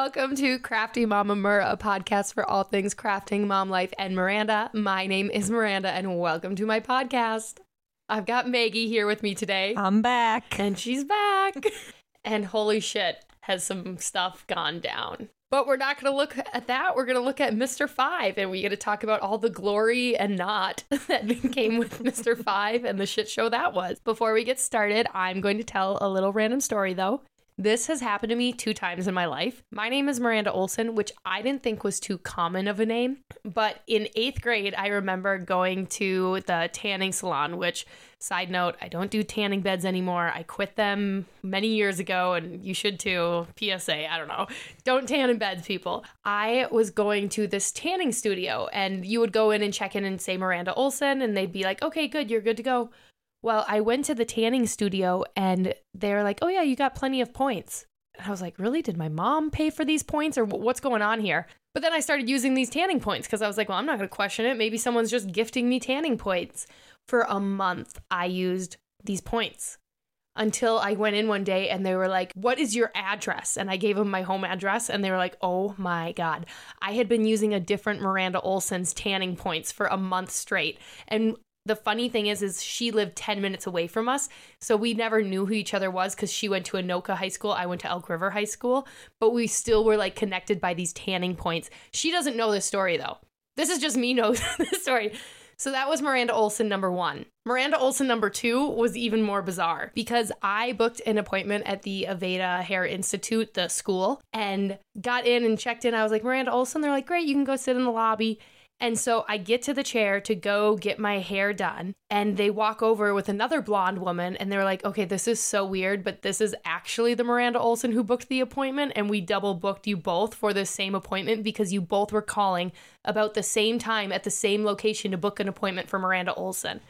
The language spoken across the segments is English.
Welcome to Crafty Mama Mur, a podcast for all things crafting, mom life, and Miranda. My name is Miranda, and welcome to my podcast. I've got Maggie here with me today, I'm back. and she's back. and holy shit, has some stuff gone down. But we're not going to look at that. We're going to look at Mr. Five, and we get to talk about all the glory and not that came with Mr. Five and the shit show that was. Before we get started, I'm going to tell a little random story though. This has happened to me two times in my life. My name is Miranda Olson, which I didn't think was too common of a name. But in eighth grade, I remember going to the tanning salon, which, side note, I don't do tanning beds anymore. I quit them many years ago, and you should too. PSA, I don't know. Don't tan in beds, people. I was going to this tanning studio, and you would go in and check in and say Miranda Olson, and they'd be like, okay, good, you're good to go. Well, I went to the tanning studio and they're like, oh, yeah, you got plenty of points. And I was like, really? Did my mom pay for these points or what's going on here? But then I started using these tanning points because I was like, well, I'm not going to question it. Maybe someone's just gifting me tanning points. For a month, I used these points until I went in one day and they were like, What is your address? And I gave them my home address and they were like, Oh my God. I had been using a different Miranda Olson's tanning points for a month straight. And the funny thing is is she lived 10 minutes away from us so we never knew who each other was because she went to anoka high school i went to elk river high school but we still were like connected by these tanning points she doesn't know this story though this is just me knows this story so that was Miranda Olson number one. Miranda Olson number two was even more bizarre because I booked an appointment at the Aveda Hair Institute, the school, and got in and checked in. I was like, Miranda Olson. They're like, great, you can go sit in the lobby. And so I get to the chair to go get my hair done, and they walk over with another blonde woman, and they're like, okay, this is so weird, but this is actually the Miranda Olson who booked the appointment, and we double booked you both for the same appointment because you both were calling about the same time at the same location to book an appointment for Miranda Olson.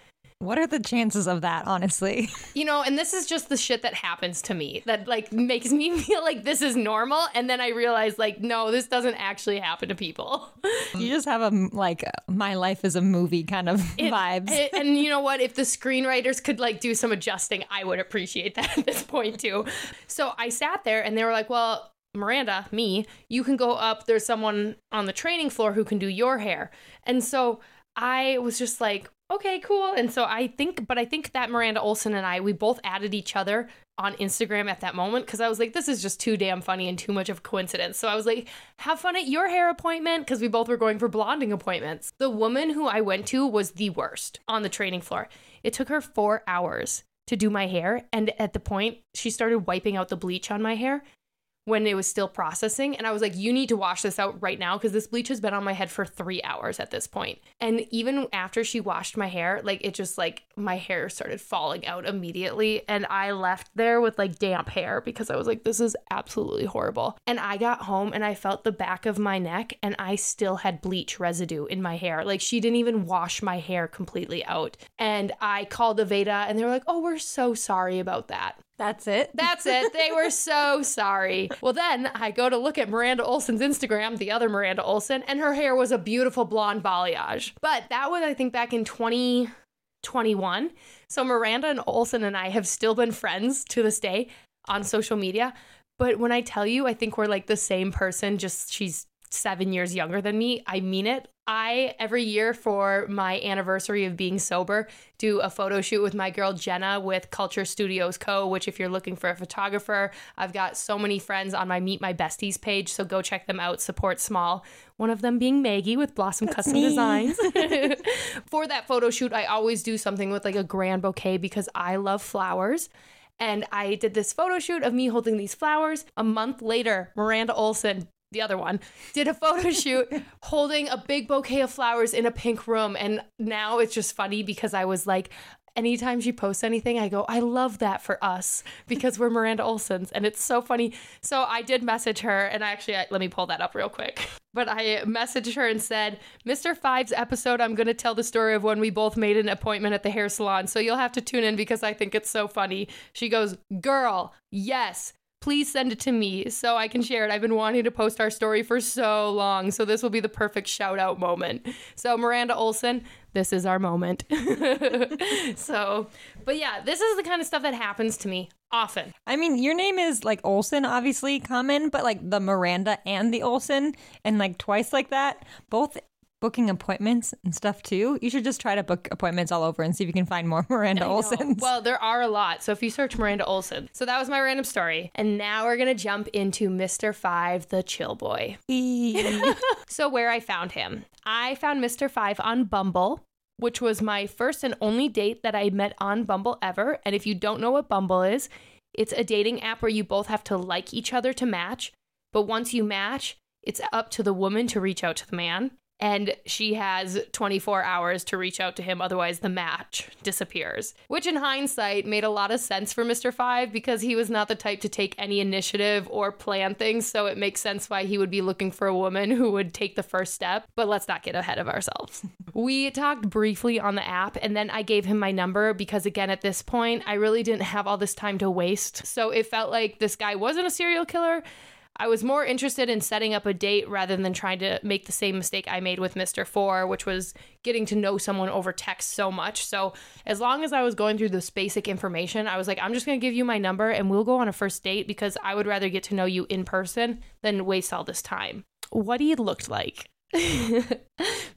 What are the chances of that, honestly? You know, and this is just the shit that happens to me that like makes me feel like this is normal. And then I realize, like, no, this doesn't actually happen to people. You just have a like my life is a movie kind of It- vibes. it- and you know what? If the screenwriters could like do some adjusting, I would appreciate that at this point too. So I sat there and they were like, well, Miranda, me, you can go up. There's someone on the training floor who can do your hair. And so I was just like, okay, cool. And so I think, but I think that Miranda Olson and I, we both added each other on Instagram at that moment because I was like, this is just too damn funny and too much of a coincidence. So I was like, have fun at your hair appointment because we both were going for blonding appointments. The woman who I went to was the worst on the training floor. It took her four hours to do my hair. And at the point, she started wiping out the bleach on my hair when it was still processing. And I was like, you need to wash this out right now because this bleach has been on my head for three hours at this point. And even after she washed my hair, like it just like my hair started falling out immediately. And I left there with like damp hair because I was like, this is absolutely horrible. And I got home and I felt the back of my neck and I still had bleach residue in my hair. Like she didn't even wash my hair completely out. And I called Aveda and they were like, oh, we're so sorry about that. That's it. That's it. They were so sorry. Well, then I go to look at Miranda Olson's Instagram, the other Miranda Olson, and her hair was a beautiful blonde balayage. But that was, I think, back in 2021. So Miranda and Olson and I have still been friends to this day on social media. But when I tell you, I think we're like the same person, just she's seven years younger than me. I mean it. I, every year for my anniversary of being sober, do a photo shoot with my girl Jenna with Culture Studios Co., which, if you're looking for a photographer, I've got so many friends on my Meet My Besties page, so go check them out. Support small. One of them being Maggie with Blossom Custom me. Designs. for that photo shoot, I always do something with like a grand bouquet because I love flowers. And I did this photo shoot of me holding these flowers. A month later, Miranda Olson, the other one, did a photo shoot holding a big bouquet of flowers in a pink room. And now it's just funny because I was like, anytime she posts anything, I go, I love that for us because we're Miranda Olsons. And it's so funny. So I did message her, and I actually, let me pull that up real quick. But I messaged her and said, Mr. Five's episode, I'm going to tell the story of when we both made an appointment at the hair salon. So you'll have to tune in because I think it's so funny. She goes, Girl, yes. Please send it to me so I can share it. I've been wanting to post our story for so long, so this will be the perfect shout out moment. So, Miranda Olson, this is our moment. so, but yeah, this is the kind of stuff that happens to me often. I mean, your name is like Olson, obviously common, but like the Miranda and the Olson, and like twice like that, both booking appointments and stuff too. You should just try to book appointments all over and see if you can find more Miranda Olsons. Well, there are a lot. So if you search Miranda Olson. So that was my random story. And now we're going to jump into Mr. Five, the chill boy. so where I found him. I found Mr. Five on Bumble. Which was my first and only date that I met on Bumble ever. And if you don't know what Bumble is, it's a dating app where you both have to like each other to match. But once you match, it's up to the woman to reach out to the man and she has 24 hours to reach out to him otherwise the match disappears. Which in hindsight made a lot of sense for mr five because he was not the type to take any initiative or plan things so it makes sense why he would be looking for a woman who would take the first step but let's not get ahead of ourselves. We talked briefly on the app and then i gave him my number because again at this point i really didn't have all this time to waste. So it felt like this guy wasn't a serial killer I was more interested in setting up a date rather than trying to make the same mistake I made with Mr. Four, which was getting to know someone over text so much. So, as long as I was going through this basic information, I was like, I'm just going to give you my number and we'll go on a first date because I would rather get to know you in person than waste all this time. What he looked like.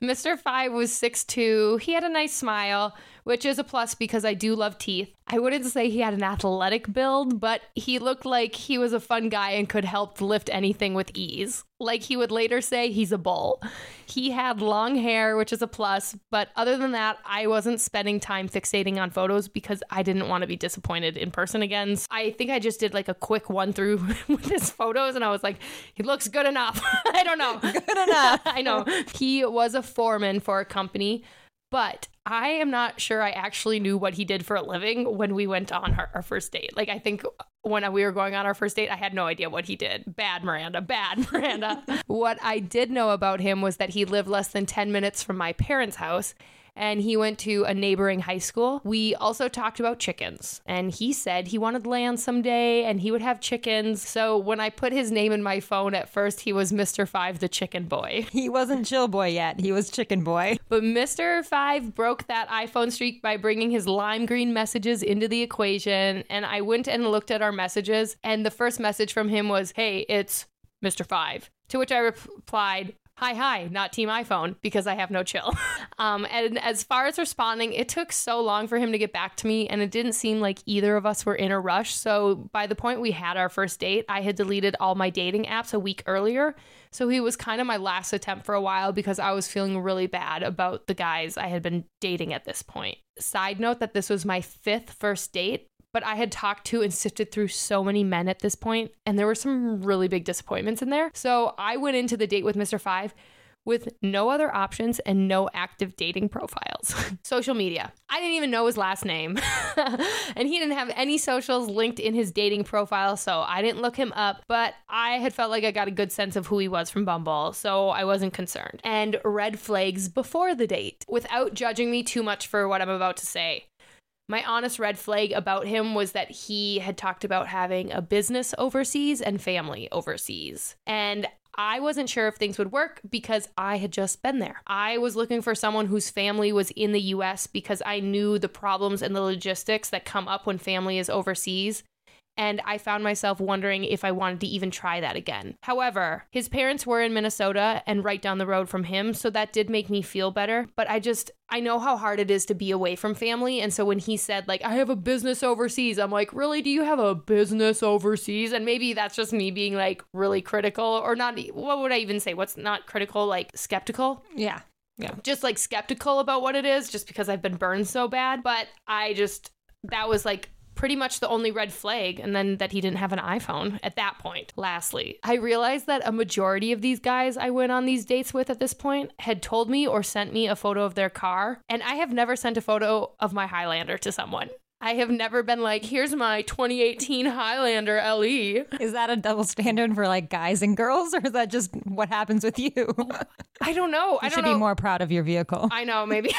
Mr. Five was six 6'2. He had a nice smile, which is a plus because I do love teeth. I wouldn't say he had an athletic build, but he looked like he was a fun guy and could help lift anything with ease. Like he would later say, he's a bull. He had long hair, which is a plus, but other than that, I wasn't spending time fixating on photos because I didn't want to be disappointed in person again. So I think I just did like a quick one through with his photos and I was like, he looks good enough. I don't know. Good enough. I know. He was a foreman for a company, but I am not sure I actually knew what he did for a living when we went on our, our, first date. Like, I think when we were going on our first date, I had no idea what he did. Bad Miranda, bad Miranda. what I did know about him was that he lived less than 10 minutes from my parents' house and he went to a neighboring high school. We also talked about chickens, and he said he wanted land someday and he would have chickens. So when I put his name in my phone at first, he was Mr. Five, the chicken boy. He wasn't chill boy yet, he was chicken boy. But Mr. Five broke that iPhone streak by bringing his lime green messages into the equation. And I went and looked at our messages, and the first message from him was, Hey, it's Mr. Five. To which I replied, hi, hi, not Team iPhone because I have no chill. um, and as far as responding, it took so long for him to get back to me, and it didn't seem like either of us were in a rush. So by the point we had our first date, I had deleted all my dating apps a week earlier. So he was kind of my last attempt for a while because I was feeling really bad about the guys I had been dating at this point. Side note that this was my fifth first date but I had talked to and sifted through so many men at this point, and there were some really big disappointments in there. So I went into the date with Mr. Five with no other options and no active dating profiles. Social media. I didn't even know his last name. and he didn't have any socials linked in his dating profile, so I didn't look him up, but I had felt like I got a good sense of who he was from Bumble, so I wasn't concerned. And red flags before the date, without judging me too much for what I'm about to say. My honest red flag about him was that he had talked about having a business overseas and family overseas. And I wasn't sure if things would work because I had just been there. I was looking for someone whose family was in the US because I knew the problems and the logistics that come up when family is overseas and I found myself wondering if I wanted to even try that again. However, his parents were in Minnesota and right down the road from him, so that did make me feel better, but I just I know how hard it is to be away from family, and so when he said like I have a business overseas, I'm like, "Really? Do you have a business overseas?" And maybe that's just me being like really critical or not what would I even say? What's not critical, like skeptical? Yeah. Yeah. Just like skeptical about what it is just because I've been burned so bad, but I just that was like pretty much the only red flag, and then that he didn't have an iPhone at that point. Lastly, I realized that a majority of these guys I went on these dates with at this point had told me or sent me a photo of their car, and I have never sent a photo of my Highlander to someone. I have never been like, here's my 2018 Highlander LE. Is that a double standard for like guys and girls, or is that just what happens with you? You I don't know. I don't should know. be more proud of your vehicle. I know, maybe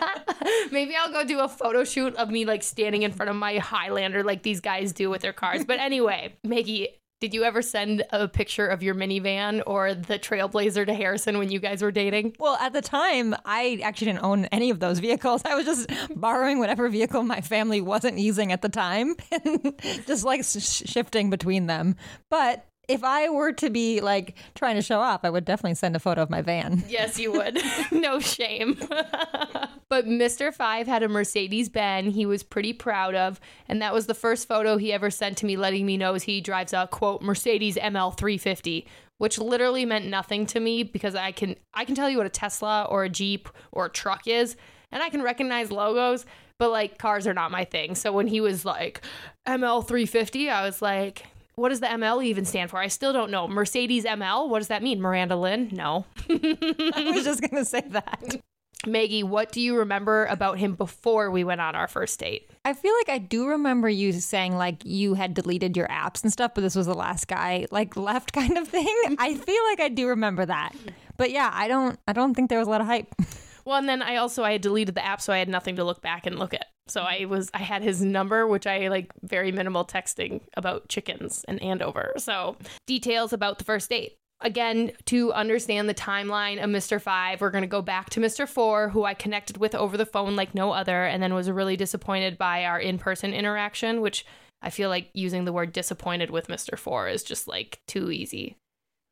maybe I'll go do a photo shoot of me like standing in front of my Highlander like these guys do with their cars. But anyway, Maggie, did you ever send a picture of your minivan or the Trailblazer to Harrison when you guys were dating? Well, at the time, I actually didn't own any of those vehicles. I was just borrowing whatever vehicle my family wasn't using at the time and just like sh- shifting between them. But if I were to be like trying to show off, I would definitely send a photo of my van. Yes, you would. no shame. but Mr. Five had a Mercedes Benz he was pretty proud of, and that was the first photo he ever sent to me letting me know he drives a quote Mercedes ML 350, which literally meant nothing to me because I can I can tell you what a Tesla or a Jeep or a truck is, and I can recognize logos, but like cars are not my thing. So when he was like ML 350, I was like what does the ML even stand for? I still don't know. Mercedes ML? What does that mean? Miranda Lynn? No. I was just going to say that. Maggie, what do you remember about him before we went on our first date? I feel like I do remember you saying like you had deleted your apps and stuff, but this was the last guy like left kind of thing. I feel like I do remember that. But yeah, I don't I don't think there was a lot of hype. Well, and then I also I had deleted the app, so I had nothing to look back and look at. So I was I had his number, which I like very minimal texting about chickens and Andover. So details about the first date. Again, to understand the timeline of Mr. Five, we're going to go back to Mr. Four, who I connected with over the phone like no other, and then was really disappointed by our in person interaction, which I feel like using the word disappointed with Mr. Four is just like too easy.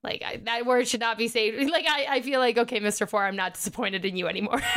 Like I, that word should not be saved. Like I, I feel like okay, Mr. Four, I'm not disappointed in you anymore.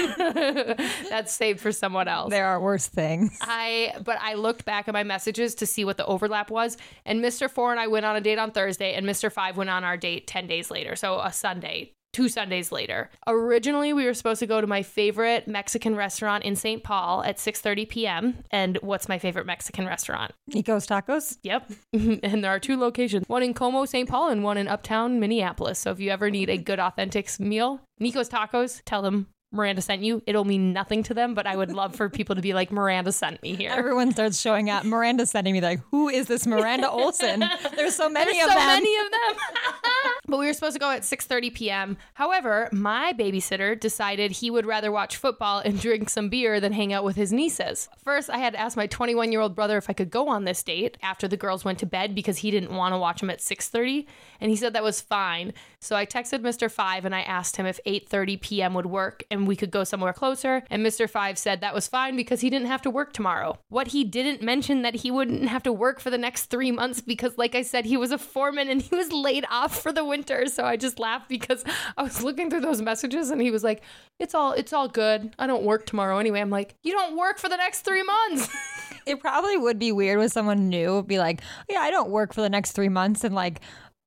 That's saved for someone else. There are worse things. I but I looked back at my messages to see what the overlap was, and Mr. Four and I went on a date on Thursday, and Mr. Five went on our date ten days later, so a Sunday. Two Sundays later. Originally, we were supposed to go to my favorite Mexican restaurant in St. Paul at 6:30 p.m. And what's my favorite Mexican restaurant? Nico's Tacos. Yep. and there are two locations one in Como, St. Paul, and one in Uptown, Minneapolis. So if you ever need a good, authentic meal, Nico's Tacos, tell them Miranda sent you. It'll mean nothing to them, but I would love for people to be like, Miranda sent me here. Everyone starts showing up. Miranda's sending me like, who is this Miranda Olson? There's so many of them. There's of so them. many of them. but we were supposed to go at 6:30 p.m. However, my babysitter decided he would rather watch football and drink some beer than hang out with his nieces. First, I had to ask my 21-year-old brother if I could go on this date after the girls went to bed because he didn't want to watch them at 6:30, and he said that was fine. So I texted Mr. 5 and I asked him if 8:30 p.m. would work and we could go somewhere closer, and Mr. 5 said that was fine because he didn't have to work tomorrow. What he didn't mention that he wouldn't have to work for the next 3 months because like I said he was a foreman and he was laid off for the winter. So I just laughed because I was looking through those messages and he was like, "It's all it's all good. I don't work tomorrow anyway." I'm like, "You don't work for the next 3 months." It probably would be weird with someone new. Be like, yeah, I don't work for the next three months, and like,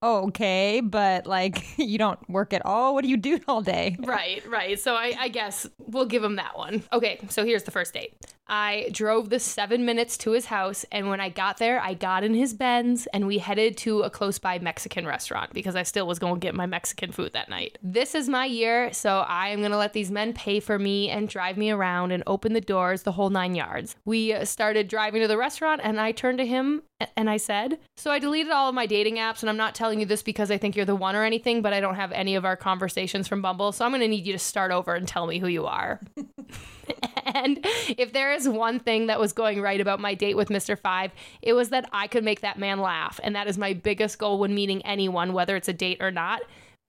okay, but like, you don't work at all. What do you do all day? Right, right. So I, I guess we'll give him that one. Okay, so here's the first date. I drove the seven minutes to his house, and when I got there, I got in his Benz and we headed to a close by Mexican restaurant because I still was going to get my Mexican food that night. This is my year, so I am going to let these men pay for me and drive me around and open the doors, the whole nine yards. We uh, started driving to the restaurant, and I turned to him and I said, So I deleted all of my dating apps, and I'm not telling you this because I think you're the one or anything, but I don't have any of our conversations from Bumble, so I'm going to need you to start over and tell me who you are. and if there is one thing that was going right about my date with Mr. Five, it was that I could make that man laugh. And that is my biggest goal when meeting anyone, whether it's a date or not.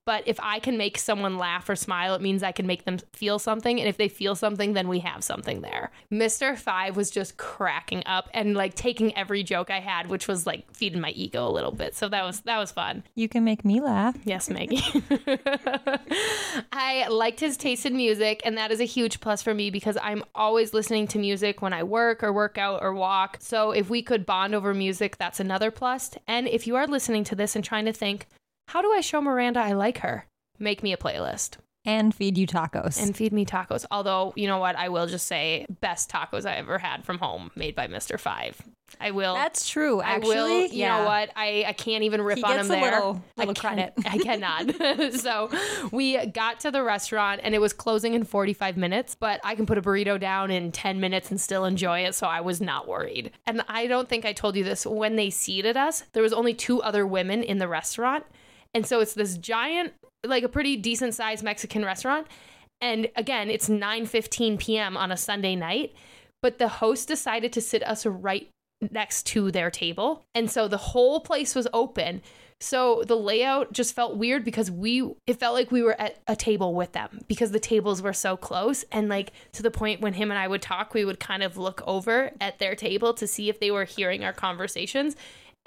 But if I can make someone laugh or smile, it means I can make them feel something. And if they feel something, then we have something there. Mr. Five was just cracking up and like taking every joke I had, which was like feeding my ego a little bit. So that was that was fun. You can make me laugh. Yes, Maggie. I liked his taste in music, and that is a huge plus for me because I'm always listening to music when I work or work out or walk. So if we could bond over music, that's another plus. And if you are listening to this and trying to think, how do I show Miranda I like her? Make me a playlist. and feed you tacos. and feed me tacos. Although, you know what? I will just say, best tacos I ever had from home, made by Mr. Five. I will. That's true. Actually, I will. You yeah. know what? I, I can't even rip He on him a there. little- little I credit. I cannot. so we got to the restaurant and it was closing in 45 minutes, but I can put a burrito down in 10 minutes and still enjoy it. So I was not worried. And I don't think I told you this. When they seated us, there was only two other women in the restaurant. And so it's this giant, like a pretty decent sized Mexican restaurant. And again, it's 9:15 p.m. on a Sunday night, but the host decided to sit us right next to their table. And so the whole place was open. So the layout just felt weird because we it felt like we were at a table with them because the tables were so close and like to the point when him and I would talk we would kind of look over at their table to see if they were hearing our conversations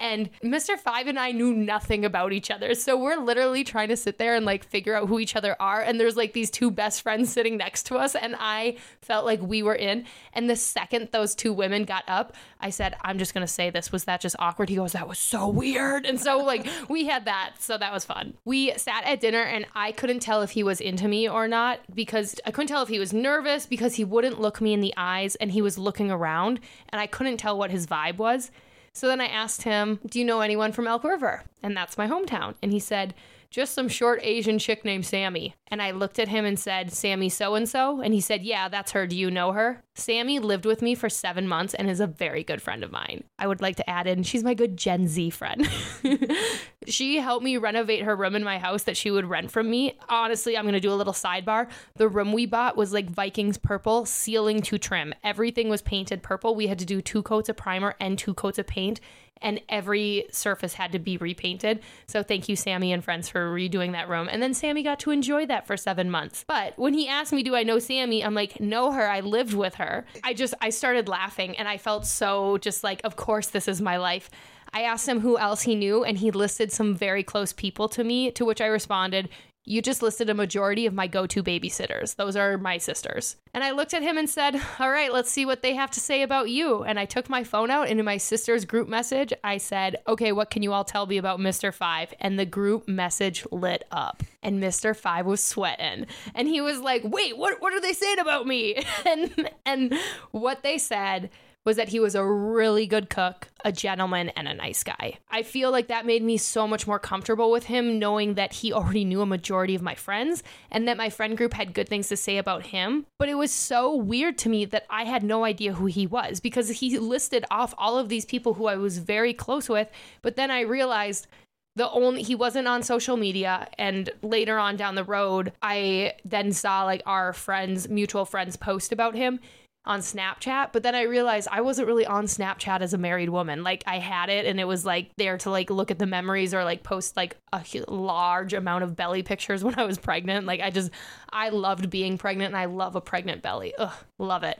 and Mr. Five and I knew nothing about each other. So we're literally trying to sit there and like figure out who each other are. And there's like these two best friends sitting next to us. And I felt like we were in. And the second those two women got up, I said, I'm just going to say this. Was that just awkward? He goes, That was so weird. And so like we had that. So that was fun. We sat at dinner and I couldn't tell if he was into me or not because I couldn't tell if he was nervous because he wouldn't look me in the eyes and he was looking around. And I couldn't tell what his vibe was. So then I asked him, Do you know anyone from Elk River? And that's my hometown. And he said, Just some short Asian chick named Sammy. And I looked at him and said, Sammy so and so? And he said, Yeah, that's her. Do you know her? Sammy lived with me for seven months and is a very good friend of mine. I would like to add in, she's my good Gen Z friend. she helped me renovate her room in my house that she would rent from me. Honestly, I'm going to do a little sidebar. The room we bought was like Vikings purple, ceiling to trim. Everything was painted purple. We had to do two coats of primer and two coats of paint, and every surface had to be repainted. So thank you, Sammy and friends, for redoing that room. And then Sammy got to enjoy that for seven months. But when he asked me, Do I know Sammy? I'm like, Know her. I lived with her. I just, I started laughing and I felt so just like, Of course, this is my life. I asked him who else he knew, and he listed some very close people to me, to which I responded, You just listed a majority of my go to babysitters. Those are my sisters. And I looked at him and said, All right, let's see what they have to say about you. And I took my phone out into my sister's group message. I said, Okay, what can you all tell me about Mr. Five? And the group message lit up. And Mr. Five was sweating. And he was like, Wait, what, what are they saying about me? and, and what they said was that he was a really good cook, a gentleman, and a nice guy. I feel like that made me so much more comfortable with him, knowing that he already knew a majority of my friends and that my friend group had good things to say about him. But it was so weird to me that I had no idea who he was because he listed off all of these people who I was very close with. But then I realized the only he wasn't on social media and later on down the road i then saw like our friends mutual friends post about him on Snapchat, but then I realized I wasn't really on Snapchat as a married woman. Like I had it and it was like there to like look at the memories or like post like a large amount of belly pictures when I was pregnant. Like I just I loved being pregnant and I love a pregnant belly. Ugh, love it.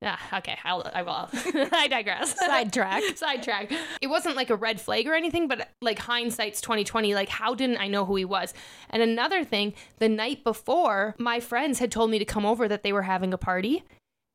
Yeah, okay, I'll, I will. I digress. Sidetrack. Sidetrack. It wasn't like a red flag or anything, but like hindsight's 2020. Like, how didn't I know who he was? And another thing, the night before, my friends had told me to come over that they were having a party.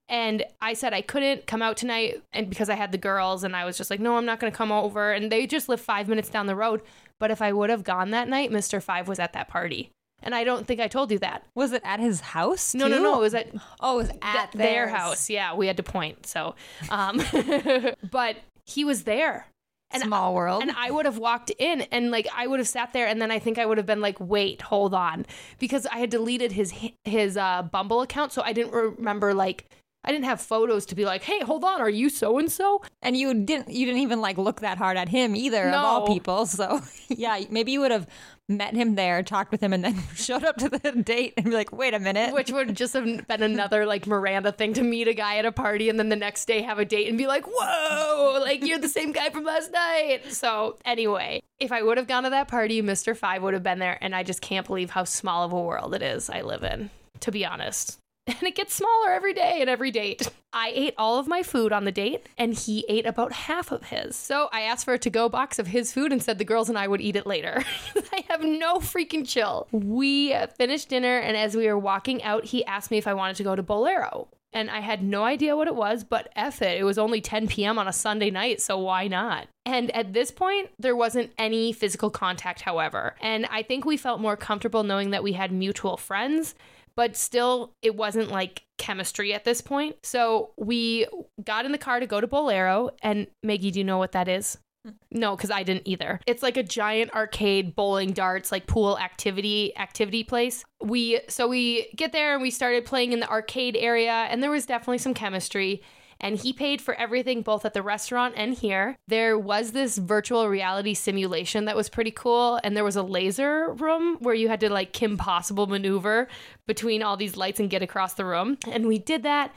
And I said I couldn't come out tonight and because I had the girls and I was just like, no, I'm not gonna come over. And they just live five minutes down the road. But if I would have gone that night, Mr. Five was at that party. And I don't think I told you that. Was it at his house? No, no, too? no. It was at Oh, it was at th- their house. Yeah, we had to point. So, um, but he was there. And Small world. and I would have walked in and like I would have sat there and then I think I would have been like, wait, hold on, because I had deleted his his uh, Bumble account, so I didn't remember like I didn't have photos to be like, hey, hold on, are you so and so? And you didn't you didn't even like look that hard at him either of all people. So yeah, maybe you would have met him there, talked with him, and then showed up to the date and be like, wait a minute. Which would just have been another like Miranda thing to meet a guy at a party and then the next day have a date and be like, whoa, like you're the same guy from last night. So, anyway, if I would have gone to that party, Mr. Five would have been there. And I just can't believe how small of a world it is I live in, to be honest. And it gets smaller every day and every date. I ate all of my food on the date, and he ate about half of his. So I asked for a to go box of his food and said the girls and I would eat it later. I have no freaking chill. We finished dinner, and as we were walking out, he asked me if I wanted to go to Bowlero. and I had no idea what it was, but F it. It was only 10 p.m. on a Sunday night, so why not? And at this point, there wasn't any physical contact, however. And I think we felt more comfortable knowing that we had mutual friends, but still, it wasn't like chemistry at this point. So we got in the car to go to Bowlero. And Maggie, do you know what that is? Hmm. No, because I didn't either. It's like a giant arcade bowling darts, like pool activity activity place. We so we get there and we started playing in the arcade area, and there was definitely some chemistry. And he paid for everything both at the restaurant and here. There was this virtual reality simulation that was pretty cool. And there was a laser room where you had to like Kim Possible maneuver between all these lights and get across the room. And we did that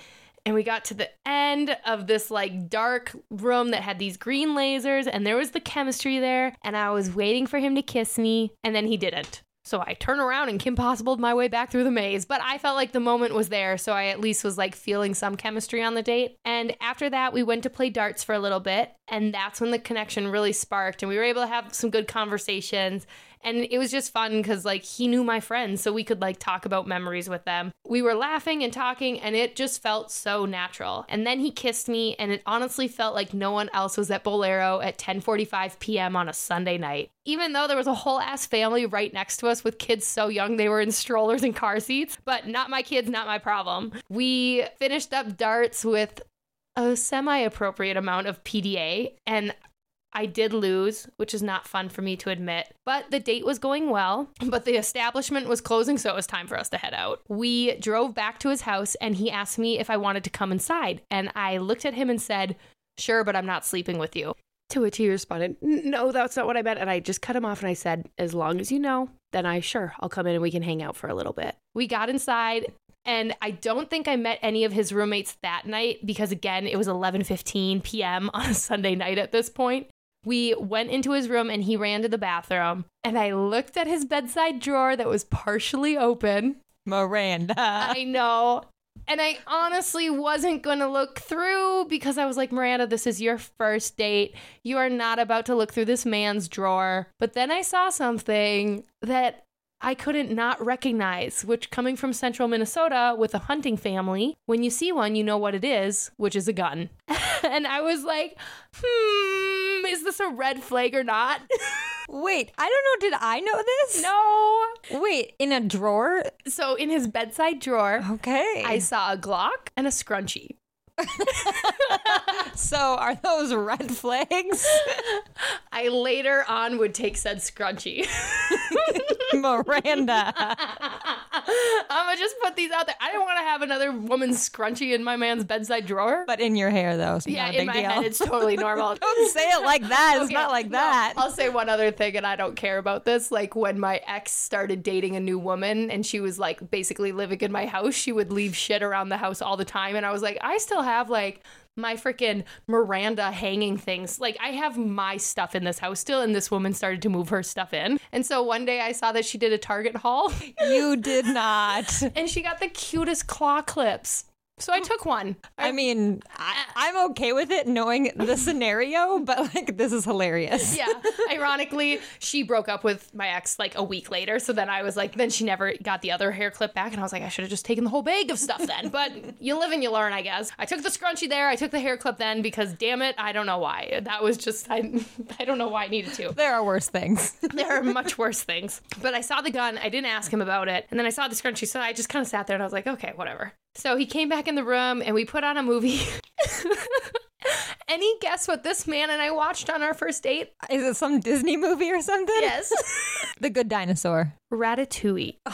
and we got to the end of this like dark room that had these green lasers and there was the chemistry there and i was waiting for him to kiss me and then he didn't so I turn around and Kim Possibled my way back through the maze. But I felt like the moment was there, so I at least was like feeling some chemistry on the date. And after that, we went to play darts for a little bit, and that's when the connection really sparked, and we were able to have some good conversations. And it was just fun because, like, he knew my friends, so we could, like, talk about memories with them. We were laughing and talking, and it just felt so natural. And then he kissed me, and it honestly felt like no one else was at Bowlero at 10:45 p.m. on a Sunday night. Even though there was a whole ass family right next to us with kids so young they were in strollers and car seats, but not my kids, not my problem. We finished up darts with a semi appropriate amount of PDA, and I did lose, which is not fun for me to admit, but the date was going well, but the establishment was closing, so it was time for us to head out. We drove back to his house and he asked me if I wanted to come inside, and I looked at him and said, Sure, but I'm not sleeping with you. To which he responded, No, that's not what I meant. And I just cut him off and I said, As long as you know, then I sure, I'll come in and we can hang out for a little bit. We got inside and I don't think I met any of his roommates that night because again, it was 11:15 p.m. on a Sunday night at this point. We went into his room and he ran to the bathroom. And I looked at his bedside drawer that was partially open. Miranda. I know. And I honestly wasn't going to look through because I was like, Miranda, this is your first date. You are not about to look through this man's drawer. But then I saw something that I couldn't not recognize, which coming from central Minnesota with a hunting family, when you see one, you know what it is, which is a gun. and I was like, hmm, is this a red flag or not? Wait, I don't know. Did I know this? no. Wait, in a drawer? So in his bedside drawer, Okay. I saw a Glock and a scrunchie. so are those red flags? I later on would take said scrunchie. Miranda. I'm gonna just put these out there. I didn't want to have another woman's scrunchie in my man's bedside drawer. But in your hair, though. So yeah, not a big in my deal. head, it's totally normal. Don't say it like that. It's Okay, not like no, that. I'll say one other thing, and I don't care about this. Like when my ex started dating a new woman, and she was like basically living in my house, she would leave shit around the house all the time, and I was like, I still have like my freaking Miranda hanging things. Like I have my stuff in this house still, and this woman started to move her stuff in. And so one day I saw that she did a Target haul, you did not. and she got the cutest claw clips. So I mm. took one. I mean, I, I'm okay with it knowing the scenario, but like, this is hilarious. yeah. Ironically, she broke up with my ex like a week later. So then I was like, then she never got the other hair clip back. And I was like, I should have just taken the whole bag of stuff then. But you live and you learn, I guess. I took the scrunchie there. I took the hair clip then because damn it, I don't know why. That was just, I, I don't know why I needed to. There are worse things. There are much worse things. But I saw the gun. I didn't ask him about it. And then I saw the scrunchie. So I just kind of sat there and I was like, okay, whatever. So he came back in the room and we put on a movie. Any guess what this man and I watched on our first date? Is it some Disney movie or something? Yes. The Good Dinosaur. Ratatouille.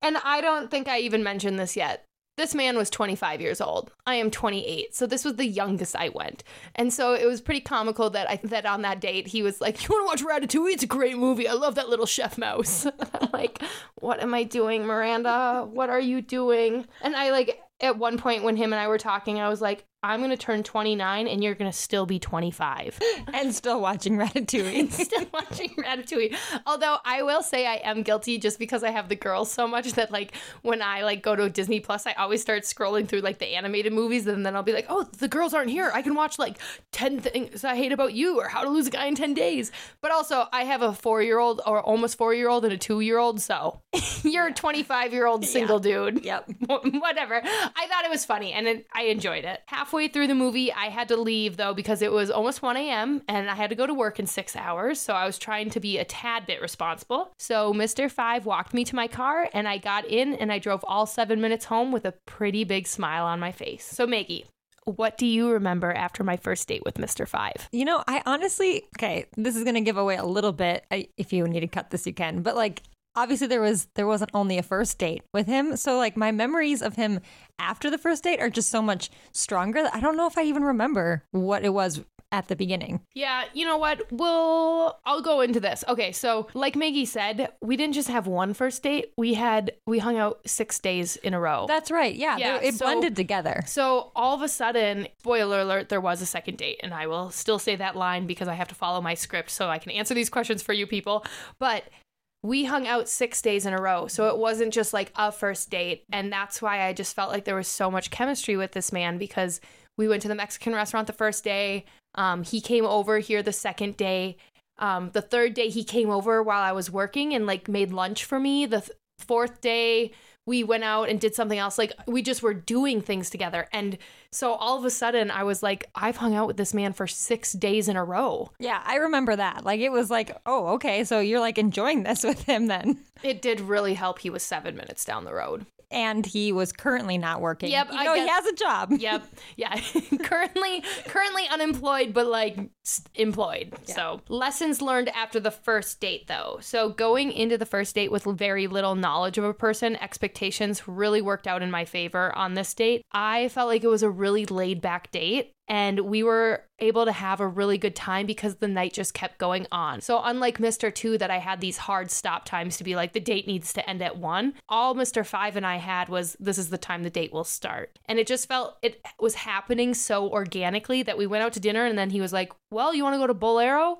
and I don't think I even mentioned this yet. This man was 25 years old. I am 28. So this was the youngest I went. And so it was pretty comical that I that on that date he was like, "You want to watch Ratatouille? It's a great movie. I love that little chef mouse." I'm like, "What am I doing, Miranda? What are you doing?" And I like at one point when him and I were talking, I was like, I'm going to turn 29 and you're going to still be 25. and still watching Ratatouille. still watching Ratatouille. Although I will say I am guilty just because I have the girls so much that like when I like go to Disney Plus, I always start scrolling through like the animated movies and then I'll be like, oh, the girls aren't here. I can watch like 10 things I hate about you or how to lose a guy in 10 days. But also I have a four year old or almost four year old and a two year old. So you're a 25 year old single dude. Yep. Whatever. I thought it was funny and it, I enjoyed it. Halfway through the movie, I had to leave though because it was almost 1 a.m. and I had to go to work in six hours. So I was trying to be a tad bit responsible. So Mr. Five walked me to my car and I got in and I drove all seven minutes home with a pretty big smile on my face. So, Maggie, what do you remember after my first date with Mr. Five? You know, I honestly, okay, this is going to give away a little bit. I- If you need to cut this, you can. But like, obviously, there was there wasn't only a first date with him, so like my memories of him after the first date are just so much stronger that I don't know if I even remember what it was at the beginning. Yeah, you know what? We'll I'll go into this. Okay, so like Maggie said, we didn't just have one first date. We had we hung out 6 days in a row. That's right. Yeah, Yeah, it so- blended together. So all of a sudden, spoiler alert, there was a second date, and I will still say that line because I have to follow my script so I can answer these questions for you people. But we hung out six days in a row, so it wasn't just like a first date, and that's why I just felt like there was so much chemistry with this man because we went to the Mexican restaurant the first day. Um, he came over here the second day. Um, the third day he came over while I was working and like made lunch for me. The th- fourth day we went out and did something else. Like we just were doing things together. And so all of a sudden I was like, I've hung out with this man for six days in a row. Yeah, I remember that. Like it was like, oh, okay, so you're like enjoying this with him then. It did really help. He was seven minutes down the road. And he was currently not working. Yep, you know he has a job. Yep. Yeah. currently, currently unemployed, but like employed. So lessons learned after the first date, though. So going into the first date with very little knowledge of a person, expectations really worked out in my favor on this date. I felt like it was a really laid back date. And we were able to have a really good time because the night just kept going on. So, unlike Mr. 2, that I had these hard stop times to be like, the date needs to end at one, all Mr. 5 and I had was, this is the time the date will start. And it just felt, it was happening so organically that we went out to dinner and then he was like, well, you want to go to Bowlero?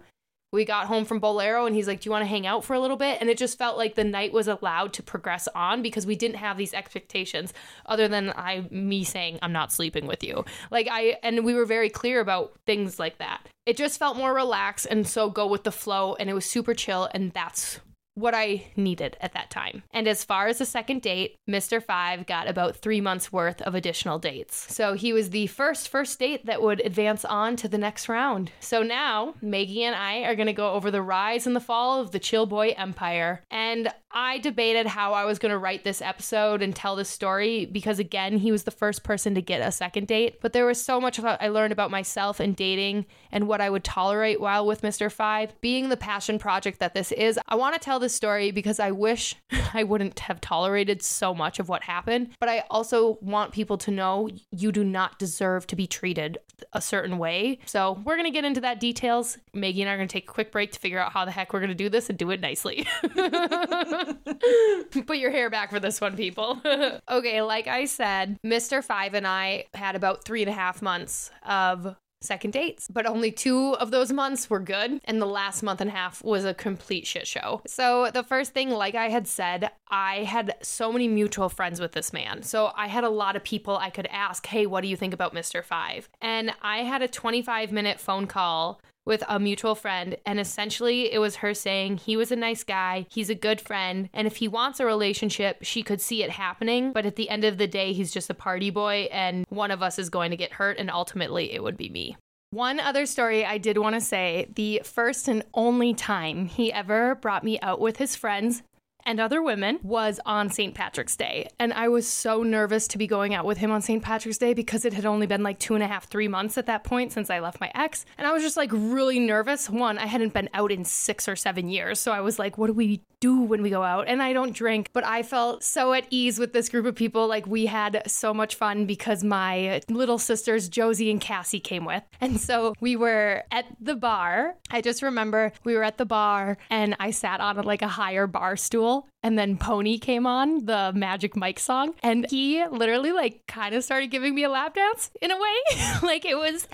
We got home from Bowlero and he's like, Do you want to hang out for a little bit? And it just felt like the night was allowed to progress on because we didn't have these expectations other than I me saying I'm not sleeping with you. Like I and we were very clear about things like that. It just felt more relaxed and so go with the flow and it was super chill and that's what I needed at that time. And as far as the second date, Mr. Five got about three months worth of additional dates. So he was the first first date that would advance on to the next round. So now Maggie and I are going to go over the rise and the fall of the Chill Boy Empire. And I debated how I was going to write this episode and tell this story because, again, he was the first person to get a second date. But there was so much I learned about myself and dating and what I would tolerate while with Mr. Five. Being the passion project that this is, I want to tell this story because I wish I wouldn't have tolerated so much of what happened. But I also want people to know you do not deserve to be treated a certain way. So we're going to get into that details. Maggie and I are going to take a quick break to figure out how the heck we're going to do this and do it nicely. Put your hair back for this one, people. okay, like I said, Mr. Five and I had about three and a half months of second dates, but only two of those months were good, and the last month and a half was a complete shit show. So, the first thing, like I had said, I had so many mutual friends with this man. So, I had a lot of people I could ask, hey, what do you think about Mr. Five? And I had a 25 minute phone call with a mutual friend, and essentially it was her saying he was a nice guy, he's a good friend, and if he wants a relationship, she could see it happening. But at the end of the day, he's just a party boy, and one of us is going to get hurt, and ultimately it would be me. One other story I did want to say the first and only time he ever brought me out with his friends and other women was on St. Patrick's Day. And I was so nervous to be going out with him on St. Patrick's Day because it had only been like two and a half, three months at that point since I left my ex. And I was just like really nervous. One, I hadn't been out in six or seven years. So I was like, what do we do when we go out? And I don't drink, but I felt so at ease with this group of people. Like we had so much fun because my little sisters, Josie and Cassie, came with. And so we were at the bar. I just remember we were at the bar and I sat on like a higher bar stool and then Pony came on, the Magic Mike song, and he literally like kind of started giving me a lap dance in a way. like it was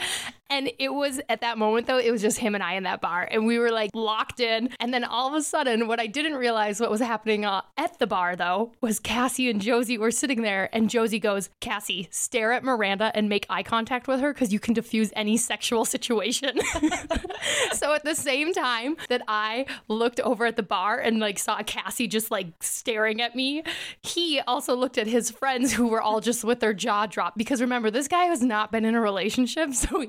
and it was at that moment though, it was just him and I in that bar and we were like locked in. And then all of a sudden, what I didn't realize what was happening uh, at the bar though was Cassie and Josie were sitting there and Josie goes, "Cassie, stare at Miranda and make eye contact with her cuz you can diffuse any sexual situation." so at the same time that I looked over at the bar and like saw Cassie just like staring at me, he also looked at his friends who were all just with their jaw dropped because remember this guy has not been in a relationship, so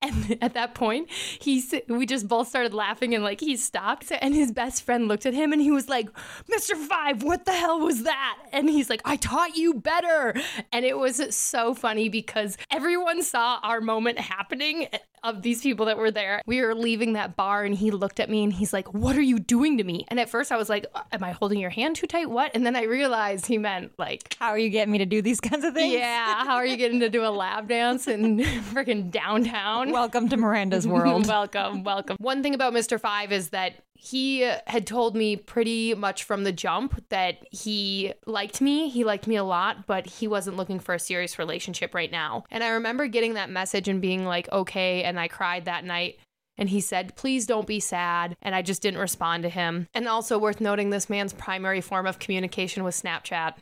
and at that point he's we just both started laughing and like he stopped and his best friend looked at him and he was like, "Mr. 5, what the hell was that?" And he's like, "I taught you better." And it was so funny because everyone saw our moment happening of these people that were there. We were leaving that bar and he looked at me and he's like, What are you doing to me? And at first I was like, Am I holding your hand too tight? What? And then I realized he meant like, How are you getting me to do these kinds of things? Yeah, how are you getting to do a lab dance and freaking downtown? Welcome to Miranda's world. welcome, welcome. One thing about Mr. Five is that he had told me pretty much from the jump that he liked me. He liked me a lot, but he wasn't looking for a serious relationship right now. And I remember getting that message and being like, okay. And I cried that night. And he said, please don't be sad. And I just didn't respond to him. And also worth noting, this man's primary form of communication was Snapchat.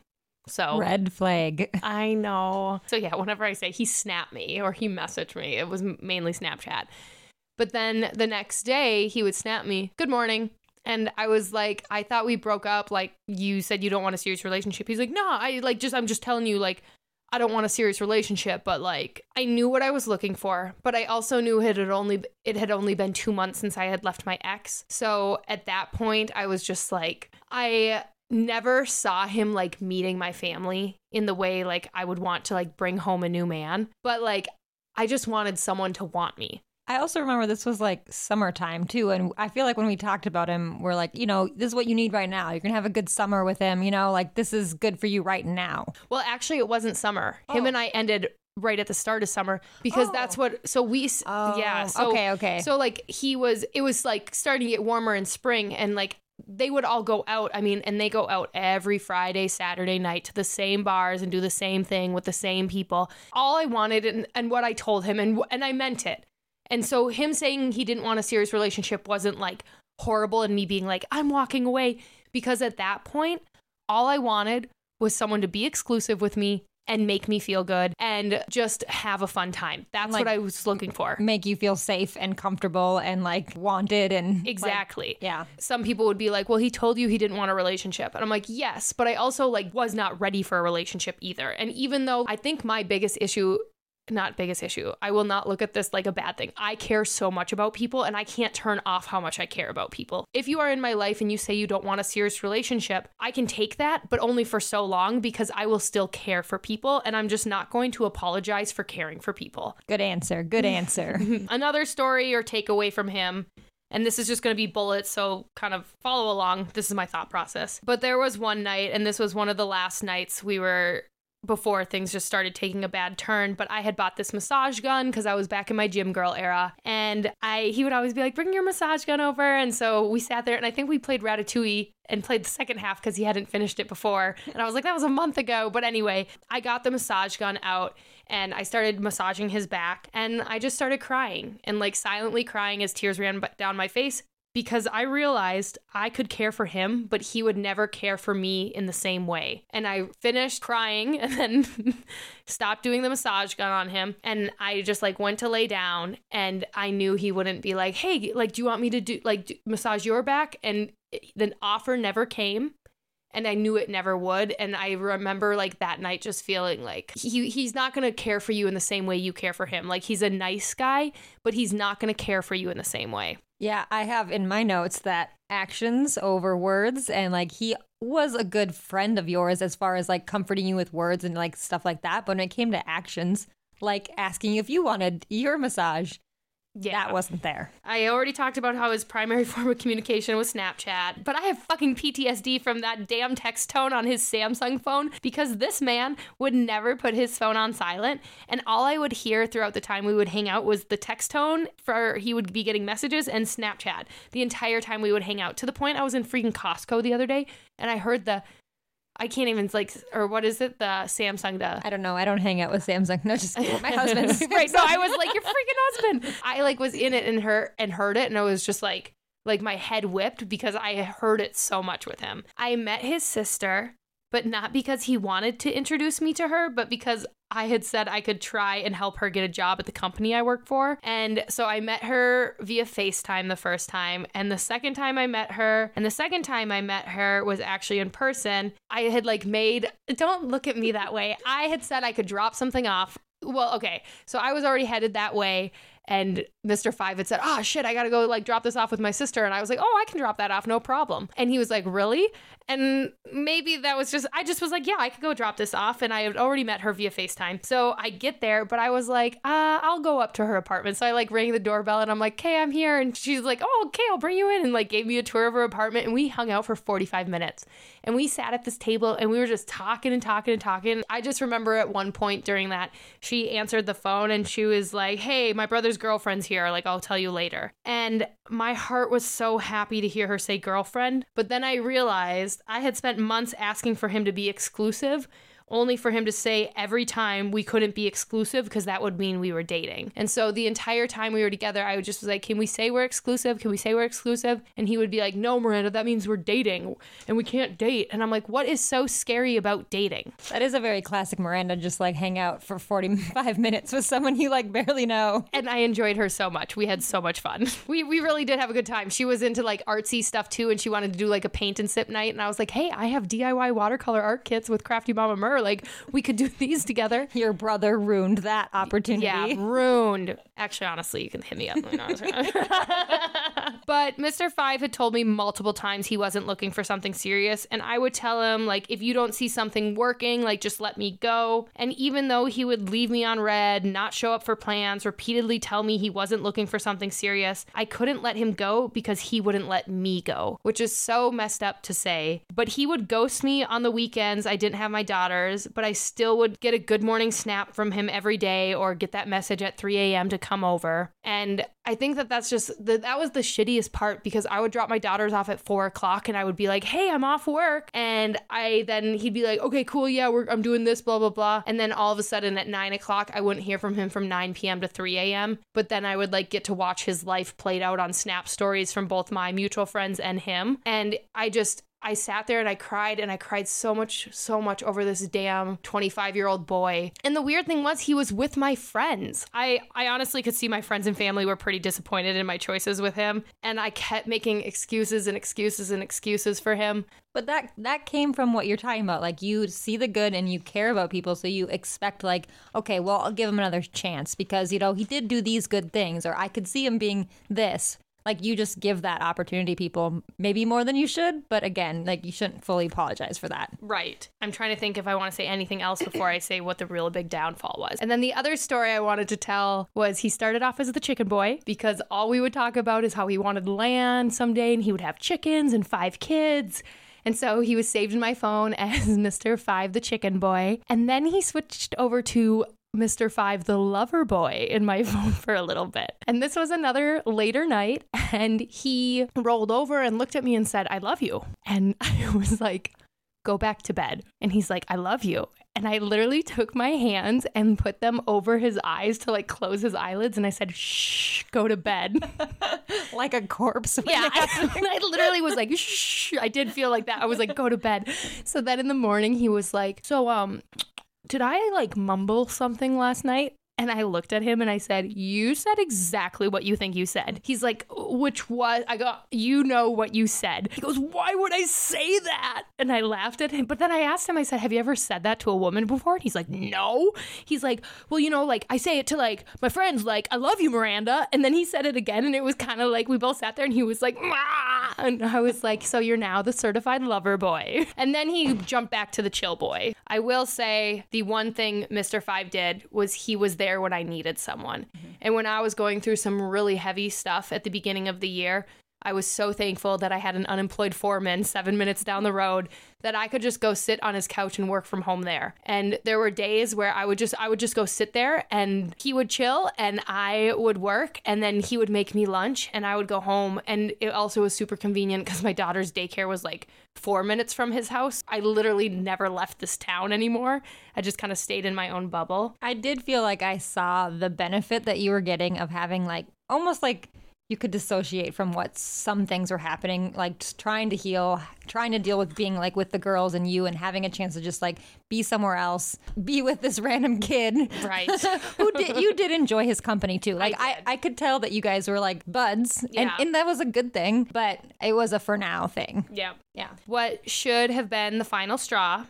So red flag. I know. So yeah, whenever I say he snapped me or he messaged me, it was mainly Snapchat. But then the next day, he would snap me, Good morning. And I was like, I thought we broke up. Like, you said you don't want a serious relationship. He's like, No, I like just, I'm just telling you, like, I don't want a serious relationship, but like I knew what I was looking for, but I also knew it had only it had only been 2 months since I had left my ex. So at that point I was just like I never saw him like meeting my family in the way like I would want to like bring home a new man, but like I just wanted someone to want me. I also remember this was like summertime too. And I feel like when we talked about him, we're like, you know, this is what you need right now. You're going to have a good summer with him. You know, like this is good for you right now. Well, actually, it wasn't summer. Oh. Him and I ended right at the start of summer because oh. that's what so we oh. yeah so, okay okay so like he was it was like starting to get warmer in spring and like they would all go out. I mean, and they go out every Friday, Saturday night to the same bars and do the same thing with the same people. All I wanted and, and what I told him, and and I meant it. And so him saying he didn't want a serious relationship wasn't like horrible and me being like, I'm walking away. Because at that point, all I wanted was someone to be exclusive with me and make me feel good and just have a fun time. That's like, what I was looking for. Make you feel safe and comfortable and like wanted and Exactly. Like, yeah. Some people would be like, "Well, he told you he didn't want a relationship." And I'm like, "Yes, but I also like was not ready for a relationship either." And even though I think my biggest issue not biggest issue. I will not look at this like a bad thing. I care so much about people and I can't turn off how much I care about people. If you are in my life and you say you don't want a serious relationship, I can take that, but only for so long because I will still care for people and I'm just not going to apologize for caring for people. Good answer. Good answer. Another story or takeaway from him and this is just going to be bullets so kind of follow along this is my thought process but there was one night and this was one of the last nights we were before things just started taking a bad turn but i had bought this massage gun because i was back in my gym girl era. And i he would always be like bring your massage gun over. And so we sat there and i think we played ratatouille and played the second half because he hadn't finished it before. And i was like that was a month ago. But anyway i got the massage gun out and i started massaging his back and i just started crying and like silently crying as tears ran down my face because I realized I could care for him, but he would never care for me in the same way. And I finished crying and then stopped doing the massage gun on him. And I just like went to lay down and I knew he wouldn't be like, hey, like, do you want me to do like do, massage your back? And the offer never came and I knew it never would. And I remember like that night just feeling like he he's not gonna care for you in the same way you care for him. Like he's a nice guy, but he's not gonna care for you in the same way. Yeah, I have in my notes that actions over words and like he was a good friend of yours as far as like comforting you with words and like stuff like that. But when it came to actions, like asking if you wanted your massage, Yeah. that wasn't there. I already talked about how his primary form of communication was Snapchat, but I have fucking PTSD from that damn text tone on his Samsung phone because this man would never put his phone on silent, and all I would hear throughout the time we would hang out was the text tone for he would be getting messages and Snapchat the entire time we would hang out. To the point I was in freaking Costco the other day and I heard the I can't even like or what is it the Samsung the I don't know. I don't hang out with Samsung. No, just my husband's right. No, I was like, your freaking husband. I like was in it and and heard it, and I was just like, like my head whipped because I heard it so much with him. I met his sister, but not because he wanted to introduce me to her, but because I had said I could try and help her get a job at the company I work for. And so I met her via FaceTime the first time. And the second time I met her, and the second time I met her was actually in person. I had like made, don't look at me that way. I had said I could drop something off. Well, okay. So I was already headed that way. And Mr. Five had said, Oh shit, I gotta go like drop this off with my sister. And I was like, Oh, I can drop that off, no problem. And he was like, Really? And maybe that was just, I just was like, Yeah, I could go drop this off. And I had already met her via FaceTime. So I get there, but I was like, uh, I'll go up to her apartment. So I like rang the doorbell and I'm like, Okay, I'm here. And she's like, Oh, okay, I'll bring you in. And like gave me a tour of her apartment. And we hung out for 45 minutes. And we sat at this table and we were just talking and talking and talking. I just remember at one point during that, she answered the phone and she was like, Hey, my brother's girlfriend's here. Like, I'll tell you later. And my heart was so happy to hear her say girlfriend. But then I realized I had spent months asking for him to be exclusive. Only for him to say every time we couldn't be exclusive because that would mean we were dating. And so the entire time we were together, I would just was like, Can we say we're exclusive? Can we say we're exclusive? And he would be like, No, Miranda, that means we're dating and we can't date. And I'm like, What is so scary about dating? That is a very classic Miranda, just like hang out for 45 minutes with someone you like barely know. and I enjoyed her so much. We had so much fun. We we really did have a good time. She was into like artsy stuff too, and she wanted to do like a paint and sip night. And I was like, hey, I have DIY watercolor art kits with Crafty Mama Mur. Like we could do these together. Your brother ruined that opportunity. Yeah, ruined. Actually, honestly, you can hit me up. but Mr. Five had told me multiple times he wasn't looking for something serious, and I would tell him like, if you don't see something working, like just let me go. And even though he would leave me on red, not show up for plans, repeatedly tell me he wasn't looking for something serious, I couldn't let him go because he wouldn't let me go, which is so messed up to say. But he would ghost me on the weekends. I didn't have my daughters, but I still would get a good morning snap from him every day or get that message at 3 a.m. to come over. And I think that that's just the, that was the shittiest part because I would drop my daughters off at four o'clock and I would be like, "Hey, I'm off work," and I then he'd be like, "Okay, cool, yeah, I'm doing this, blah blah blah," and then all of a sudden at nine o'clock, I wouldn't hear from him from 9 p.m. to 3 a.m. But then I would like get to watch his life played out on Snap stories from both my mutual friends and him, and I just I sat there and I cried and I cried so much, so much over this damn 25 year old boy. And the weird thing was, he was with my friends. I, I honestly could see my friends and family were pretty disappointed in my choices with him. And I kept making excuses and excuses and excuses for him. But that that came from what you're talking about. Like you see the good and you care about people, so you expect like, okay, well, I'll give him another chance because you know he did do these good things, or I could see him being this. Like you just give that opportunity people maybe more than you should, but again, like you shouldn't fully apologize for that. Right. I'm trying to think if I want to say anything else before I say what the real big downfall was. And then the other story I wanted to tell was he started off as the chicken boy because all we would talk about is how he wanted land someday and he would have chickens and five kids. And so he was saved in my phone as Mr. Five, the chicken boy. And then he switched over to Mr. Five, the lover boy, in my phone for a little bit. And this was another later night. And he rolled over and looked at me and said, I love you. And I was like, go back to bed. And he's like, I love you. And I literally took my hands and put them over his eyes to like close his eyelids. And I said, shh, go to bed. Like a corpse. Yeah, they have to- I, I literally was like, shh. I did feel like that. I was like, go to bed. So then in the morning, he was like, so um, did I like mumble something last night? And I looked at him and I said, You said exactly what you think you said. He's like, Which was, I go, You know what you said. He goes, Why would I say that? And I laughed at him. But then I asked him, I said, Have you ever said that to a woman before? And he's like, No. He's like, Well, you know, like I say it to like my friends, like, I love you, Miranda. And then he said it again. And it was kind of like we both sat there and he was like, "Ah." And I was like, so you're now the certified lover boy. And then he jumped back to the chill boy. I will say the one thing Mr. Five did was he was there when I needed someone. Mm-hmm. And when I was going through some really heavy stuff at the beginning of the year, I was so thankful that I had an unemployed foreman seven minutes down the road that I could just go sit on his couch and work from home there. And there were days where I would just I would just go sit there and he would chill and I would work and then he would make me lunch and I would go home and it also was super convenient because my daughter's daycare was like four minutes from his house. I literally never left this town anymore. I just kind of stayed in my own bubble. I did feel like I saw the benefit that you were getting of having like almost like you could dissociate from what some things were happening, like just trying to heal, trying to deal with being like with the girls and you and having a chance to just like be somewhere else, be with this random kid. Right. Who did you did enjoy his company too. Like I, did. I, could tell that you guys were like buds. And, and that was a good thing, but it was a for now thing. yeah. Yeah. What should have been the final straw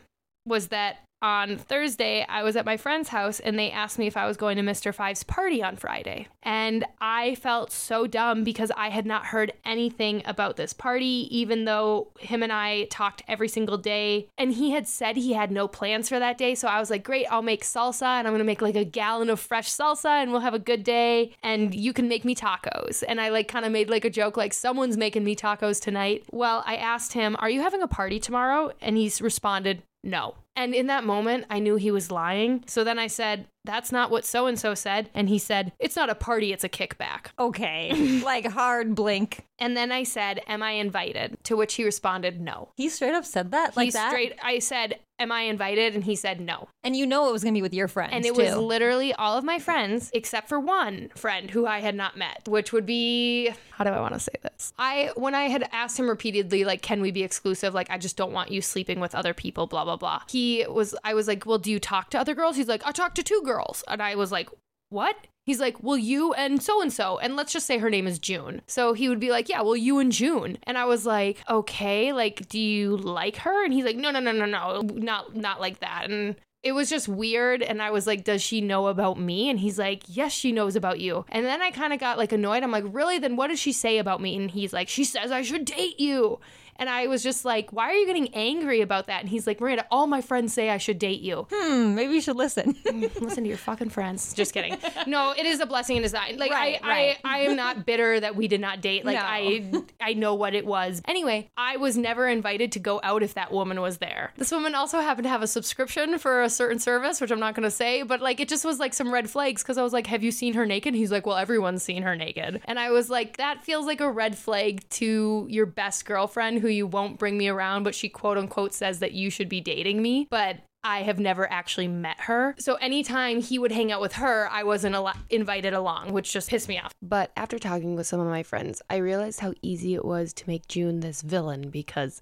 was that on Thursday, I was at my friend's house and they asked me if I was going to Mr. Five's party on Friday. And I felt so dumb because I had not heard anything about this party, even though him and I talked every single day. And he had said he had no plans for that day. So I was like, great, I'll make salsa and I'm going to make like a gallon of fresh salsa and we'll have a good day. And you can make me tacos. And I like kind of made like a joke, like, someone's making me tacos tonight. Well, I asked him, are you having a party tomorrow? And he's responded, no. And in that moment, I knew he was lying. So then I said, That's not what so and so said. And he said, It's not a party, it's a kickback. Okay. like hard blink. And then I said, Am I invited? To which he responded, No. He straight up said that like he that. straight, I said, Am I invited? And he said, No. and you know it was gonna be with your friends. And it too. was literally all of my friends except for one friend who I had not met, which would be how do I want to say this? I when I had asked him repeatedly like can we be exclusive? Like I just don't want you sleeping with other people blah blah blah. He was I was like, "Well, do you talk to other girls?" He's like, "I talked to two girls." And I was like, "What?" He's like, well, you and so and so, and let's just say her name is June. So he would be like, yeah, well, you and June. And I was like, okay, like, do you like her? And he's like, no, no, no, no, no, not not like that. And it was just weird. And I was like, does she know about me? And he's like, yes, she knows about you. And then I kind of got like annoyed. I'm like, really? Then what does she say about me? And he's like, she says I should date you. And I was just like, why are you getting angry about that? And he's like, Miranda, all my friends say I should date you. Hmm, maybe you should listen. Listen to your fucking friends. Just kidding. No, it is a blessing in disguise. Like Right, I, right. I, I am not bitter that we did not date. Like No. I, I know what it was. Anyway, I was never invited to go out if that woman was there. This woman also happened to have a subscription for a certain service, which I'm not going to say, but like it just was like some red flags because I was like, "Have you seen her naked?" He's like, "Well, everyone's seen her naked," and I was like, "That feels like a red flag to your best girlfriend who you won't bring me around, but she quote unquote says that you should be dating me, but." I have never actually met her. So anytime he would hang out with her, I wasn't al- invited along, which just pissed me off. But after talking with some of my friends, I realized how easy it was to make June this villain because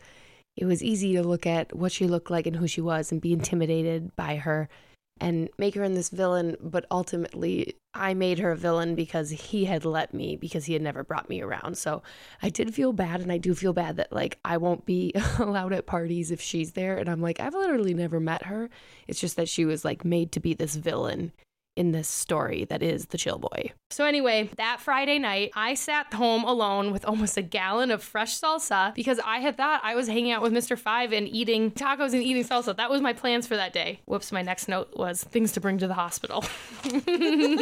it was easy to look at what she looked like and who she was and be intimidated by her and make her in this villain. But ultimately, I made her a villain because he had let me, because he had never brought me around. So I did feel bad. And I do feel bad that, like, I won't be allowed at parties if she's there. And I'm like, I've literally never met her. It's just that she was, like, made to be this villain in this story that is the chill boy. So anyway, that Friday night, I sat home alone with almost a gallon of fresh salsa because I had thought I was hanging out with Mr. Five and eating tacos and eating salsa. That was my plans for that day. Whoops, my next note was things to bring to the hospital. it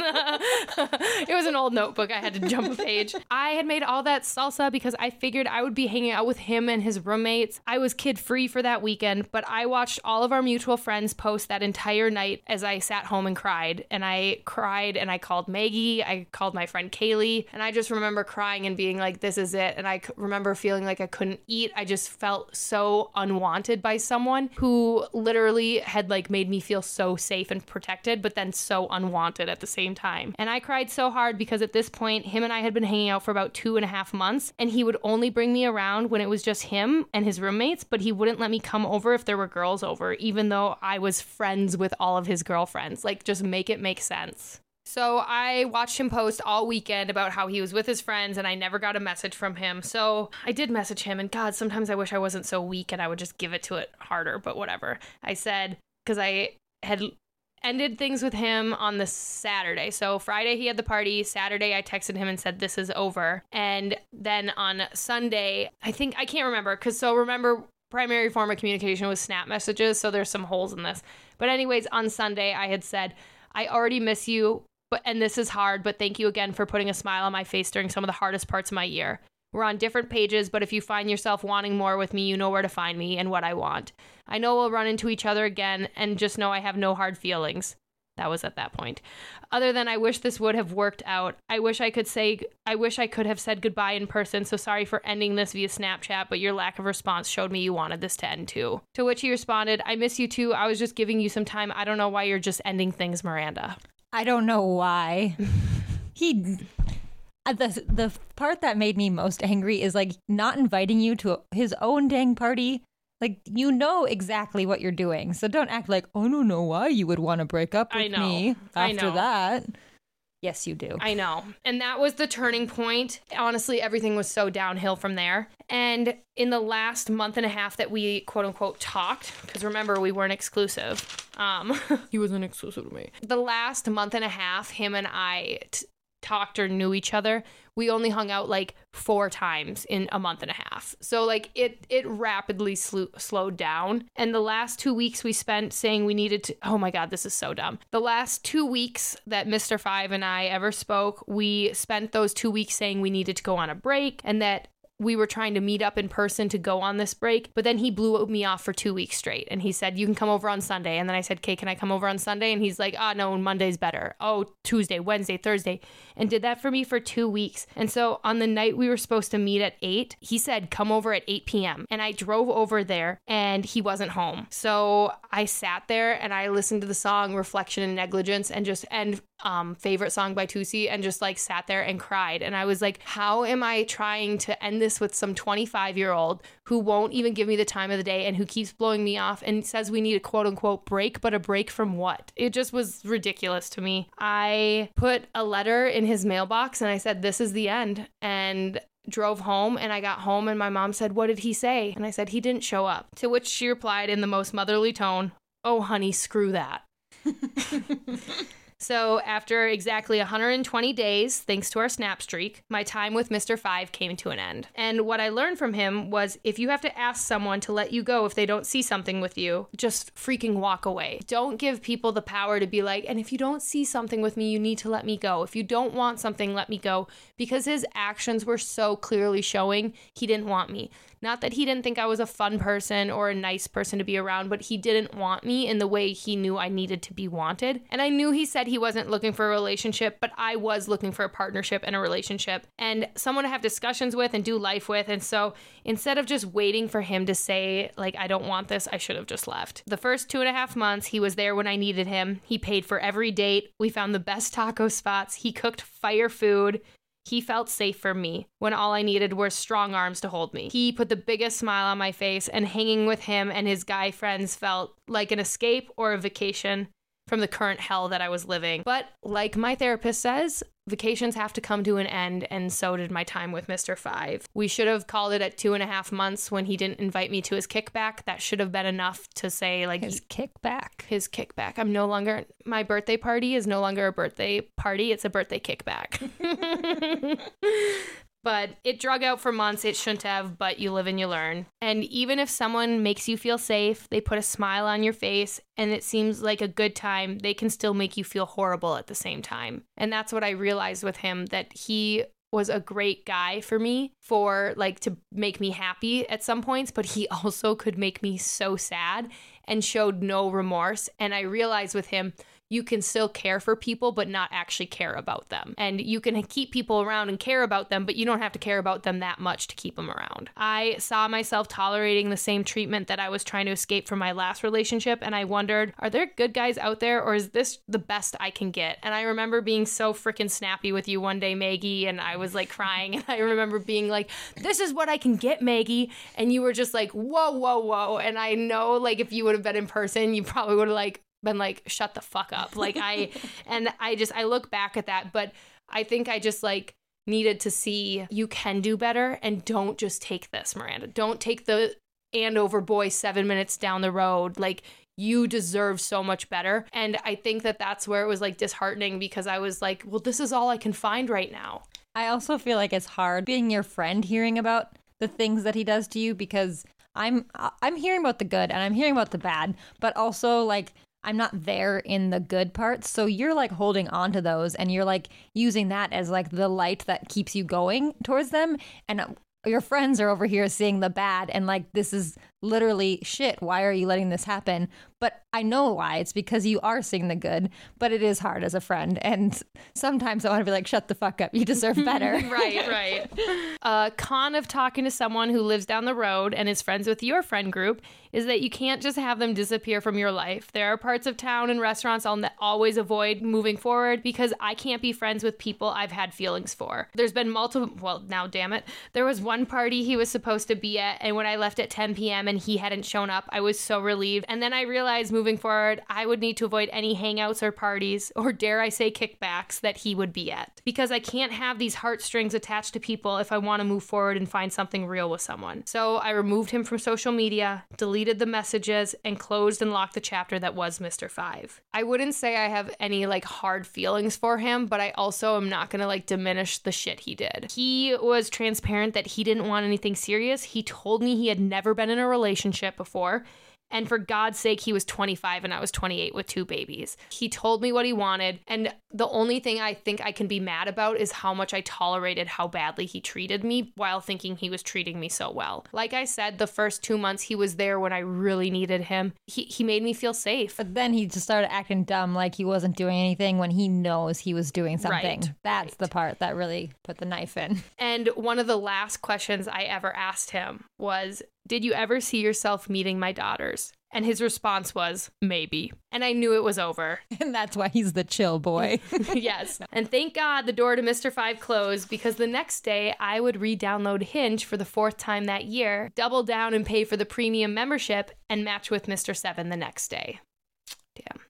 was an old notebook. I had to jump a page. I had made all that salsa because I figured I would be hanging out with him and his roommates. I was kid free for that weekend, but I watched all of our mutual friends post that entire night as I sat home and cried. And cried and I called Maggie, I called my friend Kaylee, and I just remember crying and being like, this is it. And I c- remember feeling like I couldn't eat. I just felt so unwanted by someone who literally had like made me feel so safe and protected, but then so unwanted at the same time. And I cried so hard because at this point, him and I had been hanging out for about two and a half months, and he would only bring me around when it was just him and his roommates, but he wouldn't let me come over if there were girls over, even though I was friends with all of his girlfriends. Like, just make it make sense. So I watched him post all weekend about how he was with his friends and I never got a message from him. So I did message him and God, sometimes I wish I wasn't so weak and I would just give it to it harder, but whatever. I said cuz I had ended things with him on the Saturday. So Friday he had the party. Saturday I texted him and said this is over. And then on Sunday, I think I can't remember cuz so remember primary form of communication was snap messages, so there's some holes in this. But anyways, on Sunday I had said I already miss you, but and this is hard, but thank you again for putting a smile on my face during some of the hardest parts of my year. We're on different pages, but if you find yourself wanting more with me, you know where to find me and what I want. I know we'll run into each other again, and just know I have no hard feelings. That was at that point. Other than I wish this would have worked out. I wish I could say I wish I could have said goodbye in person. So sorry for ending this via Snapchat, but your lack of response showed me you wanted this to end too. To which he responded, "I miss you too. I was just giving you some time. I don't know why you're just ending things, Miranda." I don't know why. he uh, the the part that made me most angry is like not inviting you to his own dang party. Like you know exactly what you're doing, so don't act like I don't know why you would want to break up with I know. me I after know. that. Yes, you do. I know. And that was the turning point. Honestly, everything was so downhill from there. And in the last month and a half that we quote unquote talked, because remember, we weren't exclusive. Um, he wasn't exclusive to me. The last month and a half, him and I t- talked or knew each other. We only hung out like four times in a month and a half. So like it it rapidly slu- slowed down. And the last 2 weeks we spent saying we needed to Oh my god, this is so dumb. The last 2 weeks that Mr. 5 and I ever spoke, we spent those 2 weeks saying we needed to go on a break and that we were trying to meet up in person to go on this break, but then he blew me off for two weeks straight. And he said, You can come over on Sunday. And then I said, Okay, can I come over on Sunday? And he's like, Ah, no, Monday's better. Oh, Tuesday, Wednesday, Thursday. And did that for me for two weeks. And so on the night we were supposed to meet at eight, he said, Come over at 8 p.m. And I drove over there and he wasn't home. So I sat there and I listened to the song Reflection and Negligence and just, and um, favorite song by Tusi and just like sat there and cried. And I was like, how am I trying to end this with some 25 year old who won't even give me the time of the day and who keeps blowing me off and says we need a quote unquote break, but a break from what? It just was ridiculous to me. I put a letter in his mailbox and I said, this is the end. And drove home and I got home and my mom said, What did he say? And I said, He didn't show up. To which she replied in the most motherly tone, Oh, honey, screw that. So, after exactly 120 days, thanks to our snap streak, my time with Mr. Five came to an end. And what I learned from him was if you have to ask someone to let you go if they don't see something with you, just freaking walk away. Don't give people the power to be like, and if you don't see something with me, you need to let me go. If you don't want something, let me go. Because his actions were so clearly showing he didn't want me. Not that he didn't think I was a fun person or a nice person to be around, but he didn't want me in the way he knew I needed to be wanted. And I knew he said he wasn't looking for a relationship, but I was looking for a partnership and a relationship and someone to have discussions with and do life with. And so instead of just waiting for him to say, like, I don't want this, I should have just left. The first two and a half months, he was there when I needed him. He paid for every date. We found the best taco spots. He cooked fire food. He felt safe for me when all I needed were strong arms to hold me. He put the biggest smile on my face, and hanging with him and his guy friends felt like an escape or a vacation from the current hell that I was living. But like my therapist says, vacations have to come to an end, and so did my time with Mr. Five. We should have called it at two and a half months when he didn't invite me to his kickback. That should have been enough to say, like, His kickback. his kickback. I'm no longer my birthday party is no longer a birthday party, it's a birthday kickback. but it drug out for months. It shouldn't have, but you live and you learn. And even if someone makes you feel safe, they put a smile on your face and it seems like a good time, they can still make you feel horrible at the same time. And that's what I realized with him that he was a great guy for me for like to make me happy at some points, but he also could make me so sad and showed no remorse. And I realized with him, you can still care for people, but not actually care about them. And you can keep people around and care about them, but you don't have to care about them that much to keep them around. I saw myself tolerating the same treatment that I was trying to escape from my last relationship, and I wondered, are there good guys out there, or is this the best I can get? And I remember being so freaking snappy with you one day, Maggie, and I was like crying, and I remember being like, this is what I can get, Maggie. And you were just like, whoa, whoa, whoa. And I know, like, if you would have been in person, you probably would have, like, been like shut the fuck up like i and i just i look back at that but i think i just like needed to see you can do better and don't just take this miranda don't take the andover boy seven minutes down the road like you deserve so much better. And I think that that's where it was like disheartening because I was like, well, this is all I can find right now. I also feel like it's hard being your friend hearing about the things that he does to you because I'm I'm hearing about the good and I'm hearing about the bad, but also like I'm not there in the good parts. So you're like holding on to those and you're like using that as like the light that keeps you going towards them. And uh, your friends are over here seeing the bad and like, this is literally shit. Why are you letting this happen? But I know why. It's because you are seeing the good, but it is hard as a friend. And sometimes I want to be like, shut the fuck up. You deserve better. right, right. A con of talking to someone who lives down the road and is friends with your friend group is that you can't just have them disappear from your life. There are parts of town and restaurants I'll ne- always avoid moving forward because I can't be friends with people I've had feelings for. There's been multiple, well, now damn it. There was one party he was supposed to be at, and when I left at 10 p.m. and he hadn't shown up, I was so relieved. And then I realized moving forward, I would need to avoid any hangouts or parties, or dare I say kickbacks, that he would be at. Because I can't have these heartstrings attached to people if I want to move forward and find something real with someone. So I removed him from social media, deleted deleted the messages, and closed and locked the chapter that was Mr. Five. I wouldn't say I have any like hard feelings for him, but I also am not gonna like diminish the shit he did. He was transparent that he didn't want anything serious. He told me he had never been in a relationship before. And for God's sake, he was 25 and I was 28 with two babies. He told me what he wanted. And the only thing I think I can be mad about is how much I tolerated how badly he treated me while thinking he was treating me so well. Like I said, the first two months he was there when I really needed him. He, he made me feel safe. But then he just started acting dumb like he wasn't doing anything when he knows he was doing something. Right, That's right. the part that really put the knife in. And one of the last questions I ever asked him was, Did you ever see yourself meeting my daughters? And his response was, Maybe. And I knew it was over. And that's why he's the chill boy. yes. And thank God the door to Mr. Five closed because the next day I would re download Hinge for the fourth time that year, double down and pay for the premium membership, and match with Mr. Seven the next day. Damn.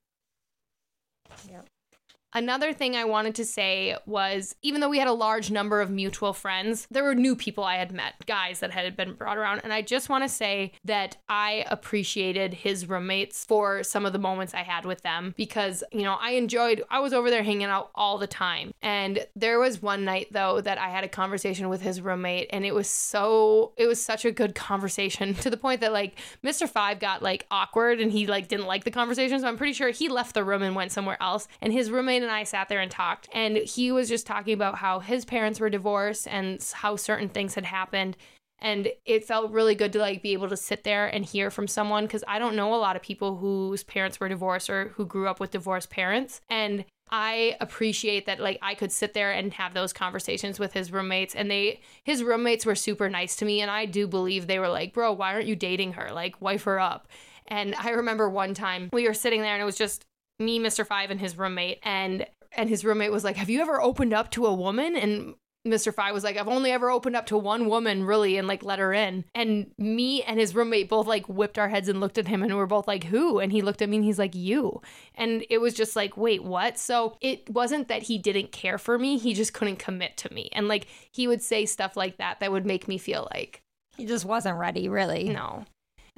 Another thing I wanted to say was even though we had a large number of mutual friends, there were new people I had met, guys that had been brought around. And I just want to say that I appreciated his roommates for some of the moments I had with them because, you know, I enjoyed, I was over there hanging out all the time. And there was one night though that I had a conversation with his roommate and it was so, it was such a good conversation to the point that like Mr. Five got like awkward and he like didn't like the conversation. So I'm pretty sure he left the room and went somewhere else. And his roommate and I sat there and talked. And he was just talking about how his parents were divorced and how certain things had happened. And it felt really good to like be able to sit there and hear from someone because I don't know a lot of people whose parents were divorced or who grew up with divorced parents. And I appreciate that like I could sit there and have those conversations with his roommates and they his roommates were super nice to me and I do believe they were like, "Bro, why aren't you dating her? Like wife her up." And I remember one time we were sitting there and it was just me, Mr. Five, and his roommate. And and his roommate was like, Have you ever opened up to a woman? And Mr. Five was like, I've only ever opened up to one woman, really, and like let her in. And me and his roommate both like whipped our heads and looked at him, and we were both like, Who? And he looked at me and he's like, You. And it was just like, Wait, what? So it wasn't that he didn't care for me, he just couldn't commit to me. And like he would say stuff like that that would make me feel like, he just wasn't ready, really. No.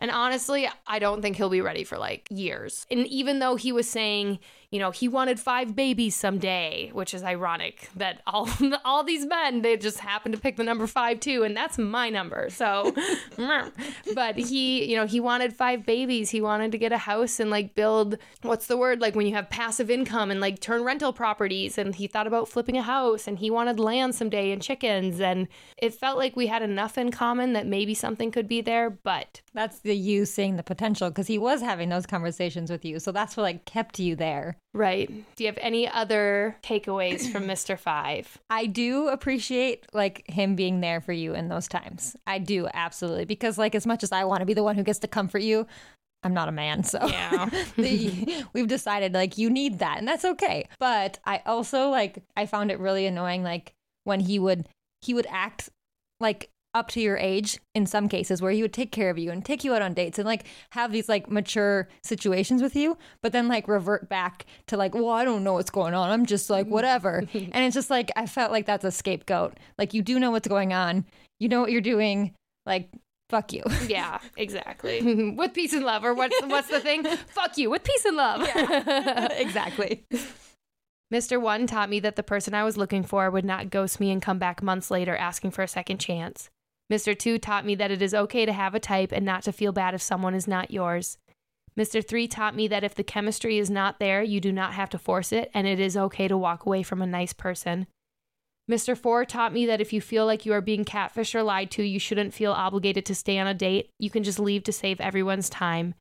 And honestly, I don't think he'll be ready for like years. And even though he was saying, you know, he wanted five babies someday, which is ironic that all all these men they just happen to pick the number 5 too and that's my number. So but he, you know, he wanted five babies. He wanted to get a house and like build what's the word like when you have passive income and like turn rental properties and he thought about flipping a house and he wanted land someday and chickens and it felt like we had enough in common that maybe something could be there, but That's the you seeing the potential because he was having those conversations with you. So that's what like kept you there. Right. Do you have any other takeaways from Mr. Five? I do appreciate like him being there for you in those times. I do absolutely because like as much as I want to be the one who gets to comfort you, I'm not a man, so Yeah. the- we've decided like you need that, and that's okay. But I also like I found it really annoying like when he would he would act like up to your age in some cases where he would take care of you and take you out on dates and like have these like mature situations with you but then like revert back to like well i don't know what's going on i'm just like whatever and it's just like i felt like that's a scapegoat like you do know what's going on you know what you're doing like fuck you. Yeah, exactly. with peace and love, or what's what's the thing? Fuck you with peace and love. exactly. Mr. One taught me that the person I was looking for would not ghost me and come back months later asking for a second chance. Mr. Two taught me that it is okay to have a type and not to feel bad if someone is not yours. Mr. Three taught me that if the chemistry is not there, you do not have to force it, and it is okay to walk away from a nice person. Mr. Four taught me that if you feel like you are being catfished or lied to, you shouldn't feel obligated to stay on a date. You can just leave to save everyone's time.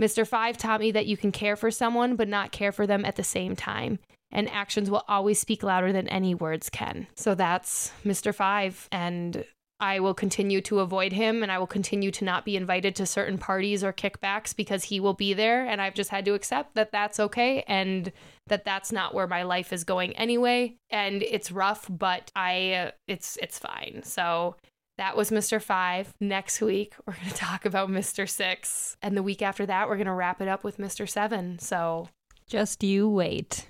Mr. Five taught me that you can care for someone, but not care for them at the same time. And actions will always speak louder than any words can. So that's Mr. Five. And I will continue to avoid him and I will continue to not be invited to certain parties or kickbacks because he will be there. And I've just had to accept that that's okay and that that's not where my life is going anyway. And it's rough, but I, uh, it's, it's fine. So that was Mr. Five. Next week, we're going to talk about Mr. Six. And the week after that, we're going to wrap it up with Mr. Seven. So Just you wait.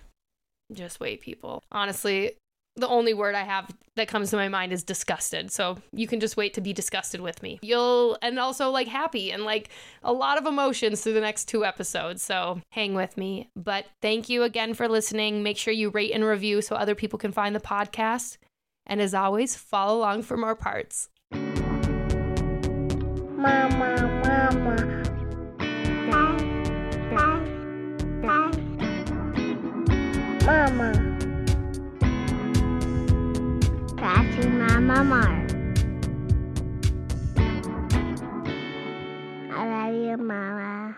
just wait, people. Honestly, the only word I have that comes to my mind is disgusted. So you can just wait to be disgusted with me. You'll, and also like happy and like a lot of emotions through the next two episodes. So hang with me. But thank you again for listening. Make sure you rate and review so other people can find the podcast. And as always, follow along for more parts. Mama, mama. Mama. Mama Mar. I love you, Mama.